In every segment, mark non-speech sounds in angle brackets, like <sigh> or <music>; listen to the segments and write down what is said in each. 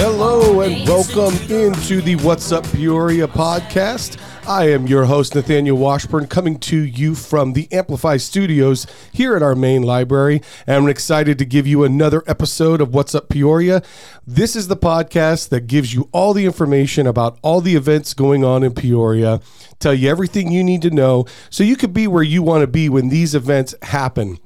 Hello and welcome into the What's Up Peoria podcast. I am your host, Nathaniel Washburn, coming to you from the Amplify Studios here at our main library. And I'm excited to give you another episode of What's Up Peoria. This is the podcast that gives you all the information about all the events going on in Peoria, tell you everything you need to know so you could be where you want to be when these events happen.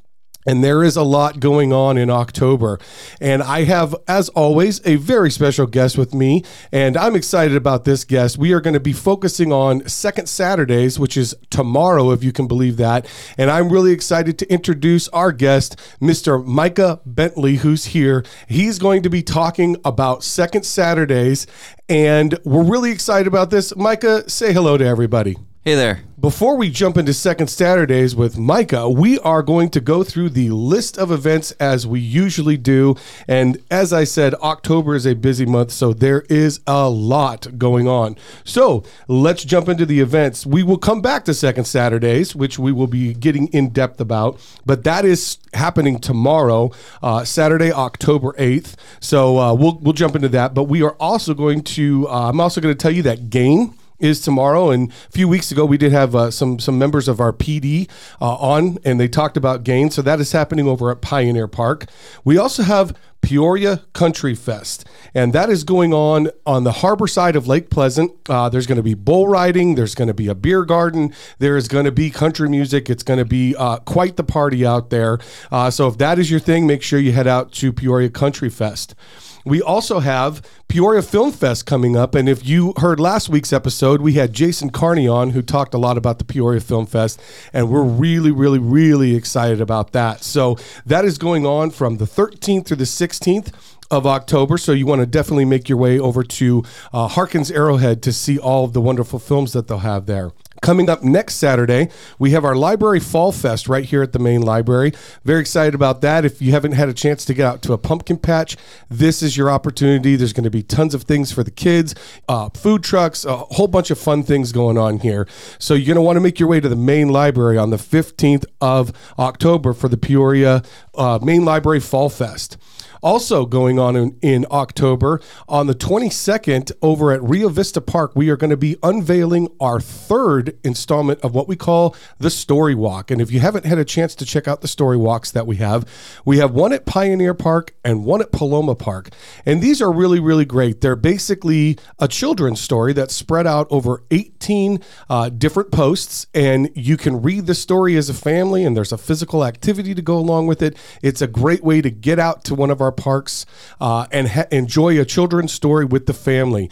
And there is a lot going on in October. And I have, as always, a very special guest with me. And I'm excited about this guest. We are going to be focusing on Second Saturdays, which is tomorrow, if you can believe that. And I'm really excited to introduce our guest, Mr. Micah Bentley, who's here. He's going to be talking about Second Saturdays. And we're really excited about this. Micah, say hello to everybody. Hey there. Before we jump into Second Saturdays with Micah, we are going to go through the list of events as we usually do. And as I said, October is a busy month, so there is a lot going on. So let's jump into the events. We will come back to Second Saturdays, which we will be getting in depth about, but that is happening tomorrow, uh, Saturday, October 8th. So uh, we'll, we'll jump into that. But we are also going to, uh, I'm also going to tell you that Gain is tomorrow. And a few weeks ago, we did have uh, some some members of our PD uh, on, and they talked about gain. So that is happening over at Pioneer Park. We also have Peoria Country Fest, and that is going on on the harbor side of Lake Pleasant. Uh, there's going to be bull riding. There's going to be a beer garden. There is going to be country music. It's going to be uh, quite the party out there. Uh, so if that is your thing, make sure you head out to Peoria Country Fest. We also have Peoria Film Fest coming up. And if you heard last week's episode, we had Jason Carney on who talked a lot about the Peoria Film Fest. And we're really, really, really excited about that. So that is going on from the 13th through the 16th of October. So you want to definitely make your way over to uh, Harkins Arrowhead to see all of the wonderful films that they'll have there. Coming up next Saturday, we have our Library Fall Fest right here at the main library. Very excited about that. If you haven't had a chance to get out to a pumpkin patch, this is your opportunity. There's going to be tons of things for the kids, uh, food trucks, a whole bunch of fun things going on here. So you're going to want to make your way to the main library on the 15th of October for the Peoria uh, Main Library Fall Fest. Also going on in, in October, on the 22nd, over at Rio Vista Park, we are going to be unveiling our third installment of what we call the Story Walk. And if you haven't had a chance to check out the Story Walks that we have, we have one at Pioneer Park and one at Paloma Park. And these are really, really great. They're basically a children's story that's spread out over 18 uh, different posts, and you can read the story as a family, and there's a physical activity to go along with it. It's a great way to get out to one of our parks uh, and ha- enjoy a children's story with the family.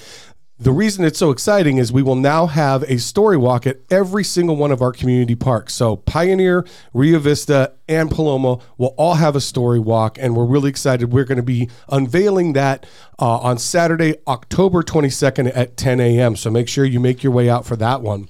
The reason it's so exciting is we will now have a story walk at every single one of our community parks. So Pioneer, Rio Vista, and Paloma will all have a story walk, and we're really excited. We're going to be unveiling that uh, on Saturday, October 22nd at 10 a.m. So make sure you make your way out for that one.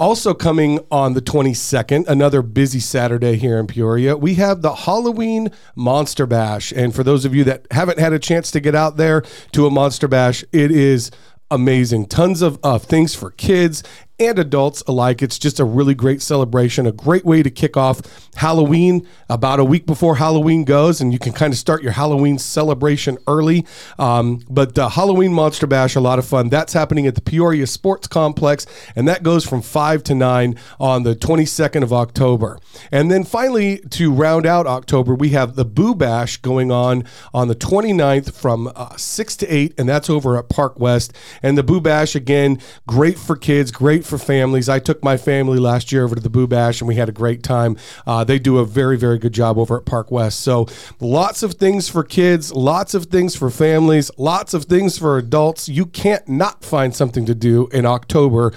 Also, coming on the 22nd, another busy Saturday here in Peoria, we have the Halloween Monster Bash. And for those of you that haven't had a chance to get out there to a Monster Bash, it is amazing. Tons of uh, things for kids and adults alike. It's just a really great celebration, a great way to kick off Halloween about a week before Halloween goes, and you can kind of start your Halloween celebration early. Um, but the Halloween Monster Bash, a lot of fun. That's happening at the Peoria Sports Complex, and that goes from 5 to 9 on the 22nd of October. And then finally, to round out October, we have the Boo Bash going on on the 29th from uh, 6 to 8, and that's over at Park West. And the Boo Bash, again, great for kids, great for families. I took my family last year over to the Boo Bash and we had a great time. Uh, they do a very, very good job over at Park West. So lots of things for kids, lots of things for families, lots of things for adults. You can't not find something to do in October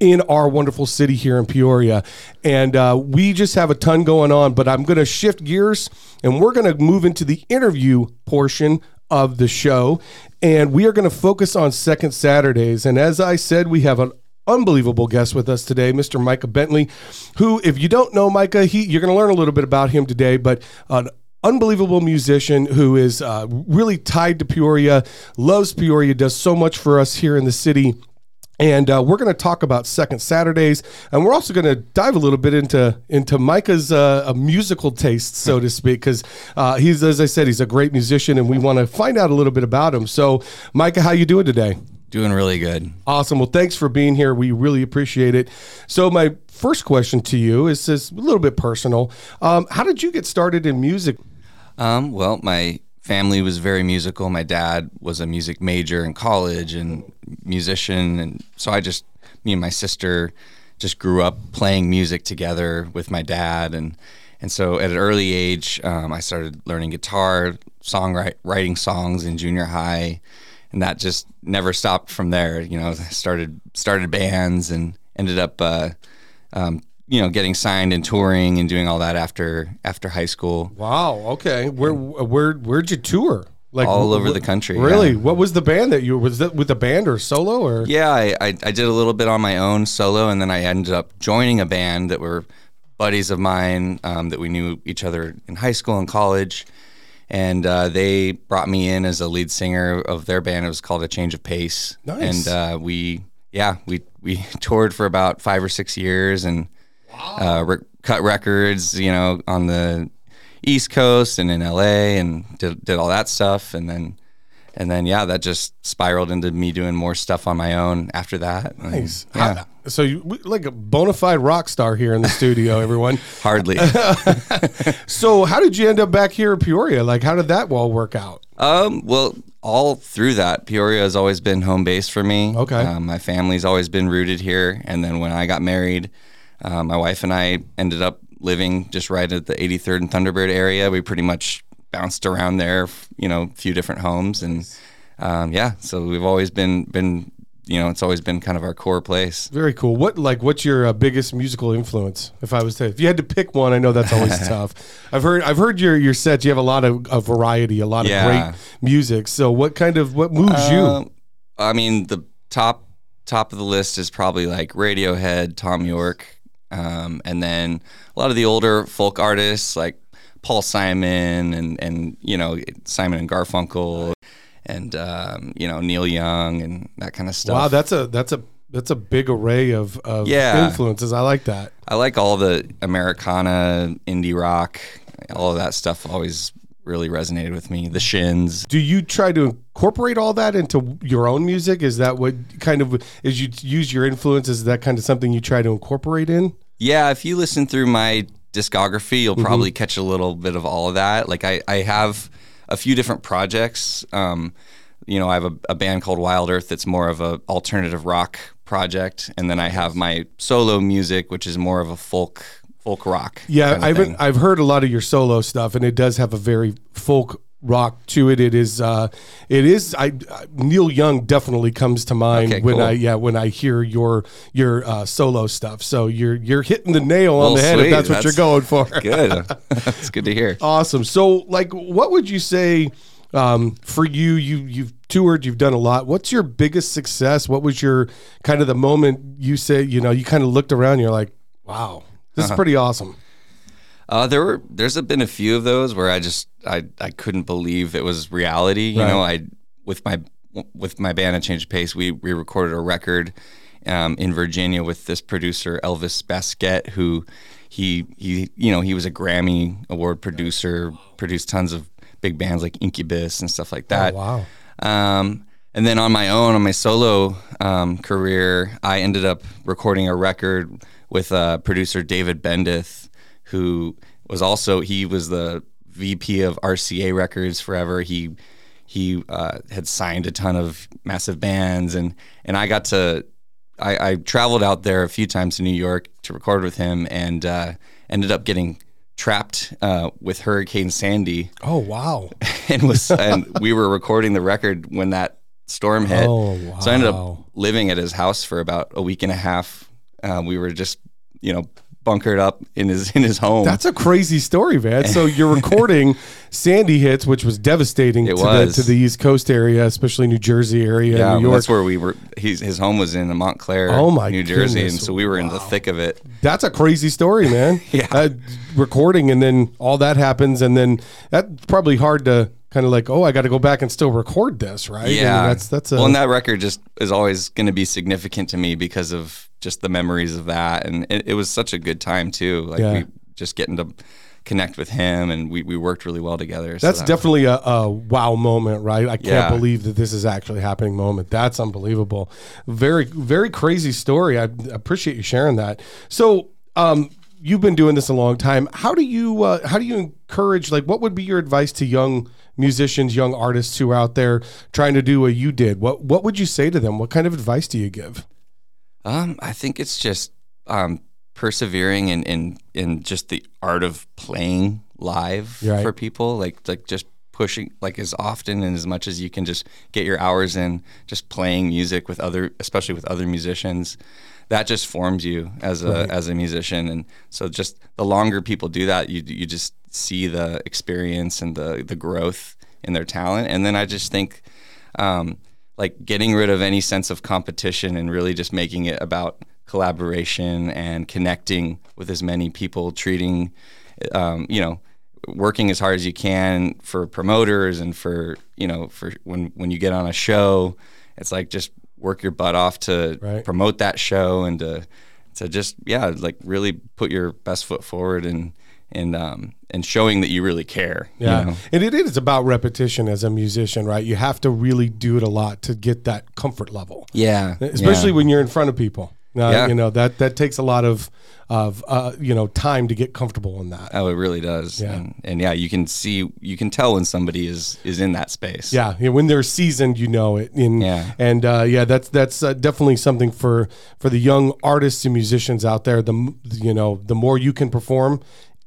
in our wonderful city here in Peoria. And uh, we just have a ton going on, but I'm going to shift gears and we're going to move into the interview portion of the show. And we are going to focus on Second Saturdays. And as I said, we have an unbelievable guest with us today, Mr. Micah Bentley, who, if you don't know Micah, he you're going to learn a little bit about him today, but an unbelievable musician who is uh, really tied to Peoria, loves Peoria, does so much for us here in the city And uh, we're going to talk about Second Saturdays, and we're also going to dive a little bit into into Micah's uh, musical taste, so to speak, because uh, he's, as I said, he's a great musician, and we want to find out a little bit about him. So, Micah, how you doing today? Doing really good. Awesome. Well, thanks for being here. We really appreciate it. So, my first question to you is, is a little bit personal. Um, how did you get started in music? Um, well, my family was very musical. My dad was a music major in college and musician, and so I just me and my sister just grew up playing music together with my dad, and and so at an early age, um, I started learning guitar, songwriting, writing songs in junior high, and that just never stopped from there. You know, started started bands and ended up. Uh, um, you know, getting signed and touring and doing all that after after high school. Wow. Okay. Where where where'd you tour? Like all over the country. Really? Yeah. What was the band that you was that with a band or solo or? Yeah, I, I, I did a little bit on my own solo, and then I ended up joining a band that were buddies of mine um, that we knew each other in high school and college, and uh, they brought me in as a lead singer of their band. It was called A Change of Pace. Nice. And uh, we yeah we we <laughs> toured for about five or six years and uh, re- cut records, you know, on the East Coast and in LA, and did did all that stuff, and then and then yeah, that just spiraled into me doing more stuff on my own after that. Nice. And, yeah. How, so you like a bona fide rock star here in the studio, <laughs> everyone. Hardly. <laughs> so how did you end up back here in Peoria? Like, how did that all work out? Um, well, all through that, Peoria has always been home base for me. Okay. Um, my family's always been rooted here, and then when I got married, uh, my wife and I ended up living just right at the 83rd and Thunderbird area. We pretty much bounced around there, you know, a few different homes, and um, yeah, so we've always been been you know, it's always been kind of our core place. Very cool. What like what's your uh, biggest musical influence? If I was to, if you had to pick one, I know that's always <laughs> tough. I've heard I've heard your your sets. You have a lot of, variety, a lot yeah. of great music. So what kind of what moves uh, you? Um, I mean, the top top of the list is probably like Radiohead, Thom Yorke, um, and then a lot of the older folk artists like Paul Simon and and you know Simon and Garfunkel and um, you know Neil Young and that kind of stuff. Wow, that's a that's a that's a big array of, of yeah. influences. I like that. I like all the Americana, indie rock, all of that stuff. Always really resonated with me. The Shins. Do you try to incorporate all that into your own music? Is that what kind of is you use your influences? Is that kind of something you try to incorporate in? Yeah, if you listen through my discography, you'll mm-hmm. probably catch a little bit of all of that. Like I, I have a few different projects. Um, you know, I have a, a, band called Wild Earth that's more of a alternative rock project, and then I have my solo music, which is more of a folk folk rock. Yeah, I've I've heard a lot of your solo stuff, and it does have a very folk rock to it. It is uh, it is I Neil Young definitely comes to mind okay, when cool. I yeah when I hear your your uh, solo stuff. So you're you're hitting the nail well, on the head if that's, that's what you're going for. <laughs> good. <laughs> That's good to hear. Awesome. So like what would you say um, for you you you've toured you've done a lot what's your biggest success what was your kind of the moment you say you know you kind of looked around you're like wow this uh-huh. is pretty awesome uh, there were there's been a few of those where I just I, I couldn't believe it was reality. You right. know, I with my with my band A Change Pace, we we recorded a record um, in Virginia with this producer Elvis Baskette, who he he you know he was a Grammy award producer, produced tons of big bands like Incubus and stuff like that. Oh, wow. Um, and then on my own, on my solo um, career, I ended up recording a record with uh, producer David Bendeth who was also he was the VP of RCA Records forever. He he uh, had signed a ton of massive bands, and and I got to I, I, traveled out there a few times to New York to record with him, and uh, ended up getting trapped uh, with Hurricane Sandy. Oh wow! <laughs> and was and we were recording the record when that storm hit. Oh wow! So I ended up living at his house for about a week and a half. Uh, we were just you know bunkered up in his in his home. That's a crazy story, man. So you're recording <laughs> Sandy hits, which was devastating it to, was. The, to the East Coast area, especially New Jersey area. Yeah, New York. that's where we were. He's, his home was in Montclair, oh my New Jersey, and so we were wow. in the thick of it. That's a crazy story, man. <laughs> yeah, uh, recording and then all that happens, and then that's probably hard to kind of like, oh, I got to go back and still record this, right? Yeah, that's that's a well, and that record just is always going to be significant to me because of just the memories of that, and it, it was such a good time too. Like Yeah. we just getting to connect with him, and we, we worked really well together. so That's that- definitely a, a wow moment, right? I can't Yeah. believe that this is actually happening moment. That's unbelievable. Very, very crazy story. I appreciate you sharing that. So, um, you've been doing this a long time. How do you, uh, how do you encourage, like, what would be your advice to young musicians, young artists who are out there trying to do what you did? What, what would you say to them? What kind of advice do you give? Um, I think it's just um, persevering in, in in just the art of playing live Right. for people. Like like just pushing like as often and as much as you can just get your hours in, just playing music with other, especially with other musicians. That just forms you as a Right. as a musician, and so just the longer people do that, you you just see the experience and the the growth in their talent. And then I just think um, like getting rid of any sense of competition and really just making it about collaboration and connecting with as many people, treating, um, you know, working as hard as you can for promoters and for you know for when when you get on a show, it's like just work your butt off to Right. promote that show and to to just yeah like really put your best foot forward and and um and showing that you really care. you Yeah. know? And it is about repetition as a musician, right? You have to really do it a lot to get that comfort level. Yeah. especially yeah. when you're in front of people. Uh, Yeah. You know that that takes a lot of of uh, you know time to get comfortable in that. Oh, it really does. Yeah. And, and yeah, you can see, you can tell when somebody is is in that space. Yeah, yeah, when they're seasoned, you know it. And, Yeah. and uh, yeah, that's that's uh, definitely something for for the young artists and musicians out there. The you know the more you can perform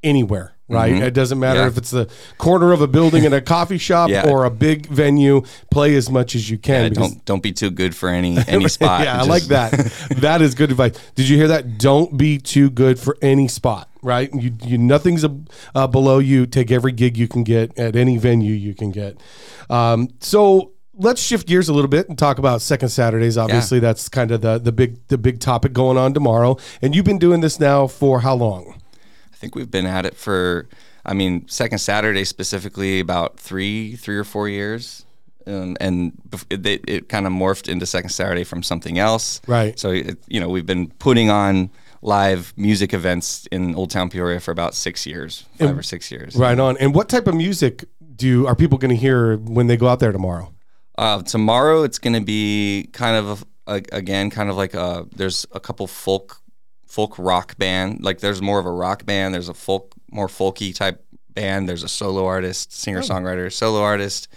anywhere, right? It doesn't matter Mm-hmm. Yeah. if it's the corner of a building in a coffee <laughs> shop Yeah. or a big venue. Play as much as you can. Yeah, don't don't be too good for any <laughs> any spot. yeah, I like that. <laughs> that is good advice. Did you hear that? Don't be too good for any spot. Right? You, you nothing's a, uh, below you. Take every gig you can get at any venue you can get. Um, so let's shift gears a little bit and talk about second Saturdays. Obviously, that's kind of the the big the big topic going on tomorrow. And you've been doing this now for how long? I think we've been at it for, I mean, second Saturday specifically about three three or four years. Um, and it, it, it kind of morphed into second Saturday from something else. Right. So it, you know we've been putting on live music events in Old Town Peoria for about six years, five or six years. Right on. And what type of music do are people going to hear when they go out there tomorrow? Uh, tomorrow it's going to be kind of a, again kind of like a there's a couple folk folk rock band like there's more of a rock band there's a folk more folky type band there's a solo artist singer songwriter solo artist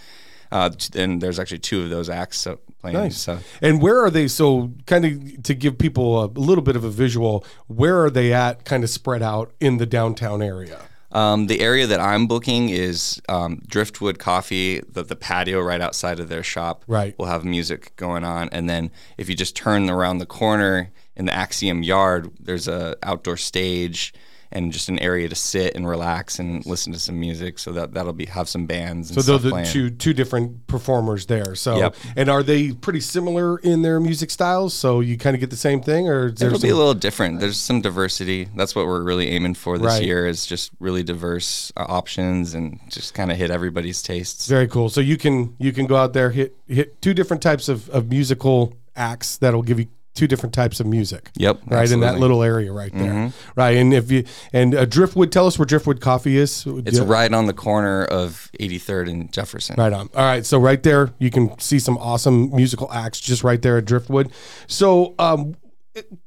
uh, and there's actually two of those acts so playing Nice. so And where are they? So, kind of to give people a little bit of a visual, where are they at, kind of spread out in the downtown area? Um, the area that I'm booking is um, Driftwood Coffee, the, the patio right outside of their shop. Right. We'll have music going on, and then if you just turn around the corner in the Axiom Yard, there's a outdoor stage and just an area to sit and relax and listen to some music. So that that'll be have some bands. And So those are two two different performers there. So, Yep. and are they pretty similar in their music styles? So you kind of get the same thing, or is there It'll be a little different. There's some diversity. That's what we're really aiming for this Right. year. Is just really diverse uh, options and just kind of hit everybody's tastes. very cool? So you can you can go out there hit hit two different types of, of musical acts that'll give you two different types of music. Yep. Right in that. Mm-hmm. little area right there, right? And if you and uh, Driftwood, tell us where Driftwood Coffee is. It's Yeah. right on the corner of 83rd and Jefferson. Right on. All right. So right there, you can see some awesome musical acts just right there at Driftwood. So, um,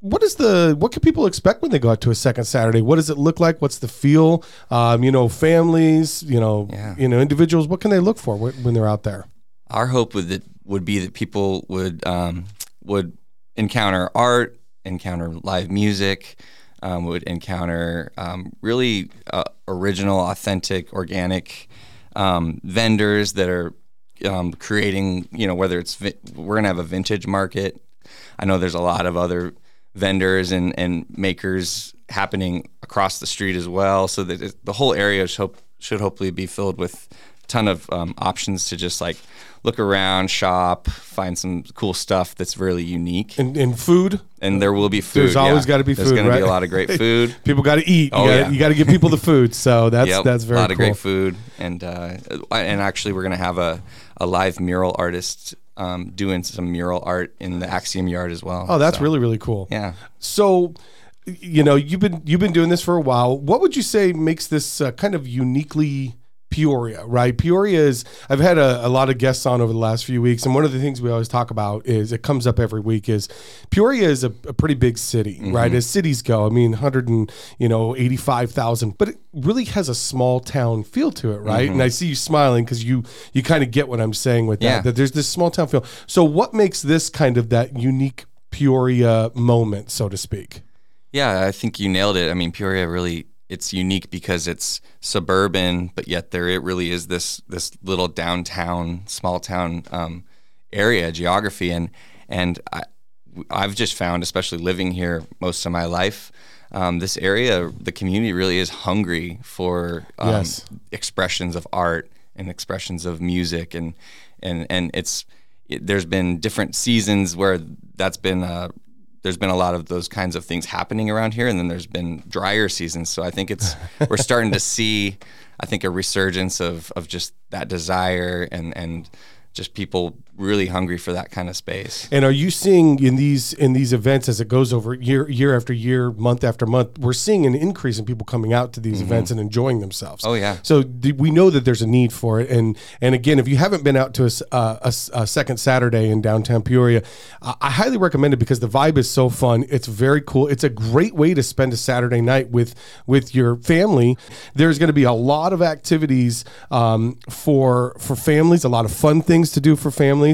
what is the what can people expect when they go out to a second Saturday? What does it look like? What's the feel? Um, you know, families, you know, Yeah. you know, individuals. What can they look for when they're out there? Our hope would that would be that people would um, would encounter art, encounter live music, um, would encounter um, really uh, original, authentic, organic um, vendors that are um, creating. You know, whether it's vi- we're gonna have a vintage market. I know there's a lot of other vendors and, and makers happening across the street as well. So the whole area should, should hopefully be filled with a ton of um, options to just like look around, shop, find some cool stuff that's really unique. And, and food. And there will be food. There's always yeah. got to be There's food, There's gonna be a lot of great <laughs> food. people got to eat. You Oh, gotta, yeah. You got to give people the food. So <laughs> that's Yep, that's very a lot of cool. great food, and uh, and actually we're gonna have a, a live mural artist um, doing some mural art in the Axiom Yard as well. Oh, that's So, really really cool. yeah. So, you know, you've been you've been doing this for a while. What would you say makes this uh, kind of uniquely Peoria? Right, Peoria is. I've had a, a lot of guests on over the last few weeks, and one of the things we always talk about is it comes up every week is Peoria is a, a pretty big city, mm-hmm. right? As cities go, I mean, hundred and you know eighty five thousand, but it really has a small town feel to it, right? And mm-hmm. I see you smiling because you you kind of get what I'm saying with that. Yeah. That there's this small town feel. So, what makes this kind of that unique Peoria moment, so to speak? Yeah, I think you nailed it. I mean, Peoria really it's unique because it's suburban, but yet there it really is this this little downtown, small town um, area geography, and and I, I've just found, especially living here most of my life, um, this area, the community really is hungry for um, Yes. expressions of art and expressions of music, and and and it's it, there's been different seasons where that's been. Uh, there's been a lot of those kinds of things happening around here, and then there's been drier seasons. So I think it's we're starting to see, I think, a resurgence of of just that desire and and just people really hungry for that kind of space. And are you seeing in these in these events as it goes over year year after year, month after month, we're seeing an increase in people coming out to these events and enjoying themselves. Mm-hmm. Oh, yeah. So th- we know that there's a need for it. And and again, if you haven't been out to a, uh, a a second Saturday in downtown Peoria, I I highly recommend it because the vibe is so fun. It's very cool. It's a great way to spend a Saturday night with with your family. There's going to be a lot of activities um, for for families, a lot of fun things to do for families.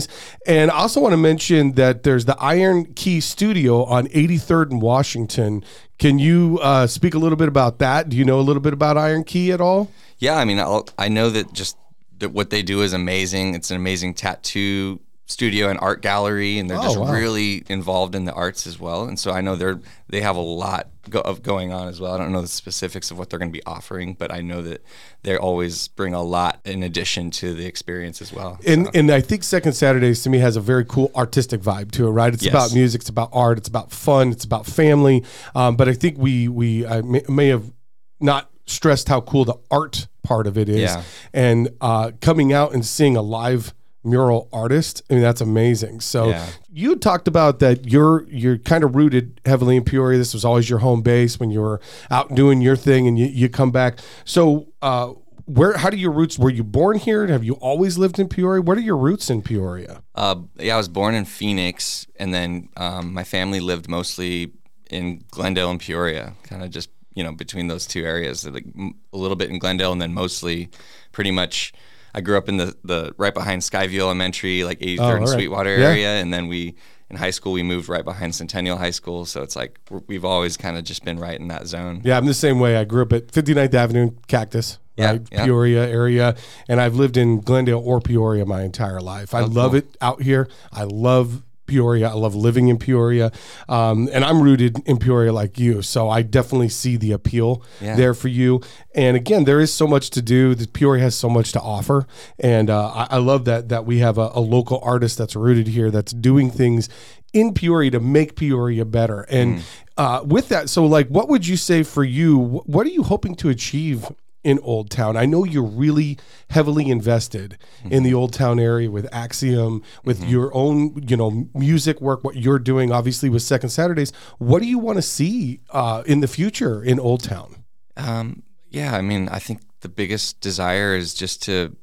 And I also want to mention that there's the Iron Key Studio on 83rd and Washington. Can you uh, speak a little bit about that? Do you know a little bit about Iron Key at all? Yeah, I mean, I'll, I know that just that what they do is amazing. It's an amazing tattoo studio and art gallery, and they're Oh, just wow. really involved in the arts as well. And so I know they're they have a lot go, of going on as well. I don't know the specifics of what they're going to be offering, but I know that they always bring a lot in addition to the experience as well. And and I think Second Saturdays to me has a very cool artistic vibe to it, right? It's Yes. about music, it's about art, it's about fun, it's about family. Um, but I think we we I may, may have not stressed how cool the art part of it is, Yeah. and uh, coming out and seeing a live mural artist. I mean, that's amazing. So Yeah. you talked about that you're you're kind of rooted heavily in Peoria. This was always your home base when you were out doing your thing, and you, you come back. So. Uh, where? How do your roots? Were you born here? Have you always lived in Peoria? What are your roots in Peoria? Uh, yeah, I was born in Phoenix, and then um, my family lived mostly in Glendale and Peoria, kind of just you know between those two areas. Like a little bit in Glendale, and then mostly, pretty much. I grew up in the, the right behind Skyview Elementary, like 83rd Oh, and right. Sweetwater Yeah. area, and then we in high school we moved right behind Centennial High School. So it's like we've always kind of just been right in that zone. Yeah, I'm the same way. I grew up at 59th Avenue, Cactus, Yeah, right? yeah. Peoria area, and I've lived in Glendale or Peoria my entire life. I Oh, love it out here. I love Peoria. I love living in Peoria, um, and I'm rooted in Peoria like you. So I definitely see the appeal Yeah. there for you. And again, there is so much to do. The Peoria has so much to offer, and uh, I, I love that that we have a, a local artist that's rooted here that's doing things in Peoria to make Peoria better. And uh, with that, so like, what would you say for you? What are you hoping to achieve? In Old Town, I know you're really heavily invested in the Old Town area with Axiom, with your own, you know, music work. What you're doing, obviously, with Second Saturdays. What do you want to see uh, in the future in Old Town? Um, yeah, I mean, I think the biggest desire is just to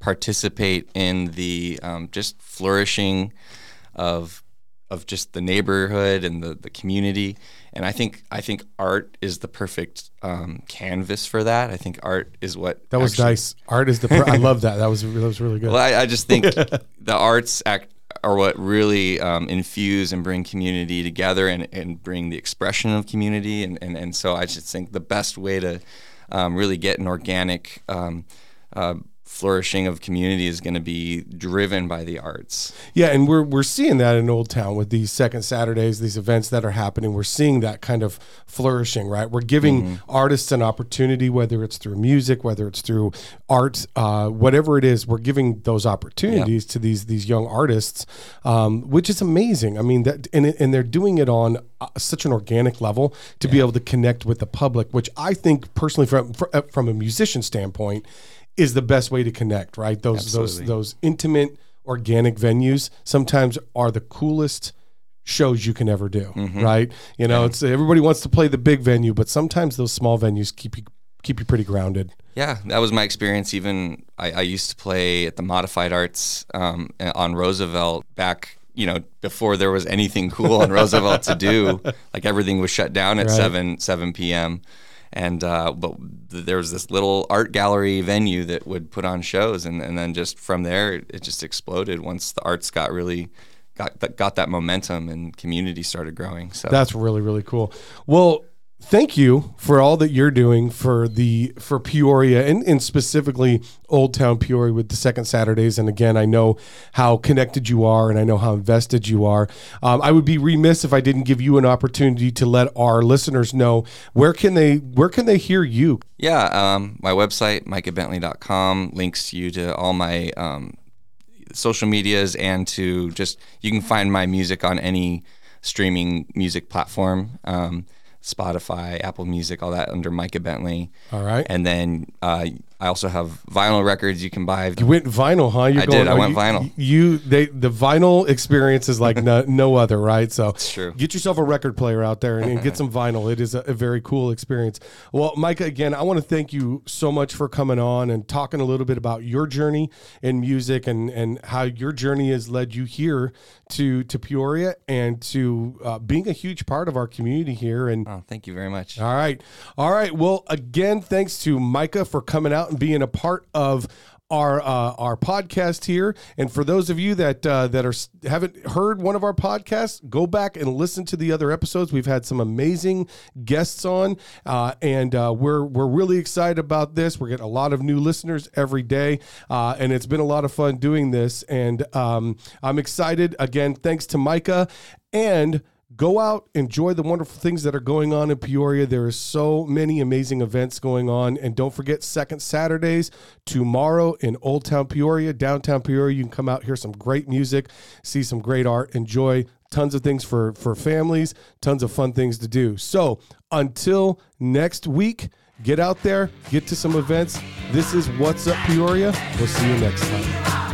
participate in the um, just flourishing of of just the neighborhood and the, the community. And I think I think art is the perfect um, canvas for that. I think art is what That was actually- nice. Art is the. Per- I love that. That was that was really good. Well, I, I just think <laughs> the arts act are what really um, infuse and bring community together and, and bring the expression of community. And, and, and so I just think the best way to um, really get an organic um, uh, flourishing of community is going to be driven by the arts. Yeah, and we're we're seeing that in Old Town with these second Saturdays, these events that are happening. We're seeing that kind of flourishing, right? We're giving mm-hmm. artists an opportunity, whether it's through music, whether it's through art, uh, whatever it is. We're giving those opportunities to these these young artists, um, which is amazing. I mean that, and and they're doing it on uh, such an organic level to yeah. be able to connect with the public, which I think personally, from from a musician standpoint is the best way to connect, right? Those Absolutely. those those intimate organic venues sometimes are the coolest shows you can ever do, mm-hmm. right? You know, yeah. it's everybody wants to play the big venue, but sometimes those small venues keep you keep you pretty grounded. Yeah, that was my experience. Even I, I used to play at the Modified Arts um, on Roosevelt back, you know, before there was anything cool on <laughs> Roosevelt to do. Like everything was shut down at right. seven seven p.m and uh, but there was this little art gallery venue that would put on shows, and, and then just from there it just exploded once the arts got really got got that momentum and community started growing. So that's really really cool. Well, thank you for all that you're doing for the for Peoria and, and specifically Old Town Peoria with the second Saturdays. And again, I know how connected you are, and I know how invested you are. Um, I would be remiss if I didn't give you an opportunity to let our listeners know where can they where can they hear you. Yeah, um, my website micahbentley.com links you to all my um, social medias and to just you can find my music on any streaming music platform. Um, Spotify, Apple Music, all that under Micah Bentley. All right. And then uh, I also have vinyl records you can buy. You went vinyl, huh? You're I going, did. I went you, vinyl. You they the vinyl experience is like no, no other, right? So it's true. Get yourself a record player out there and, and get some vinyl. It is a, a, very cool experience. Well, Micah, again, I want to thank you so much for coming on and talking a little bit about your journey in music and and how your journey has led you here to to Peoria and to uh, being a huge part of our community here. And oh, thank you very much. All right, all right. Well, again, thanks to Micah for coming out and being a part of our uh, our podcast here. And for those of you that uh, that are haven't heard one of our podcasts, go back and listen to the other episodes. We've had some amazing guests on, uh, and uh, we're we're really excited about this. We're getting a lot of new listeners every day, uh, and it's been a lot of fun doing this. And um, I'm excited again. Thanks to Micah and go out, enjoy the wonderful things that are going on in Peoria. There are so many amazing events going on. And don't forget, second Saturdays tomorrow in Old Town Peoria, downtown Peoria. You can come out, hear some great music, see some great art, enjoy tons of things for, for families, tons of fun things to do. So until next week, get out there, get to some events. This is What's Up Peoria. We'll see you next time.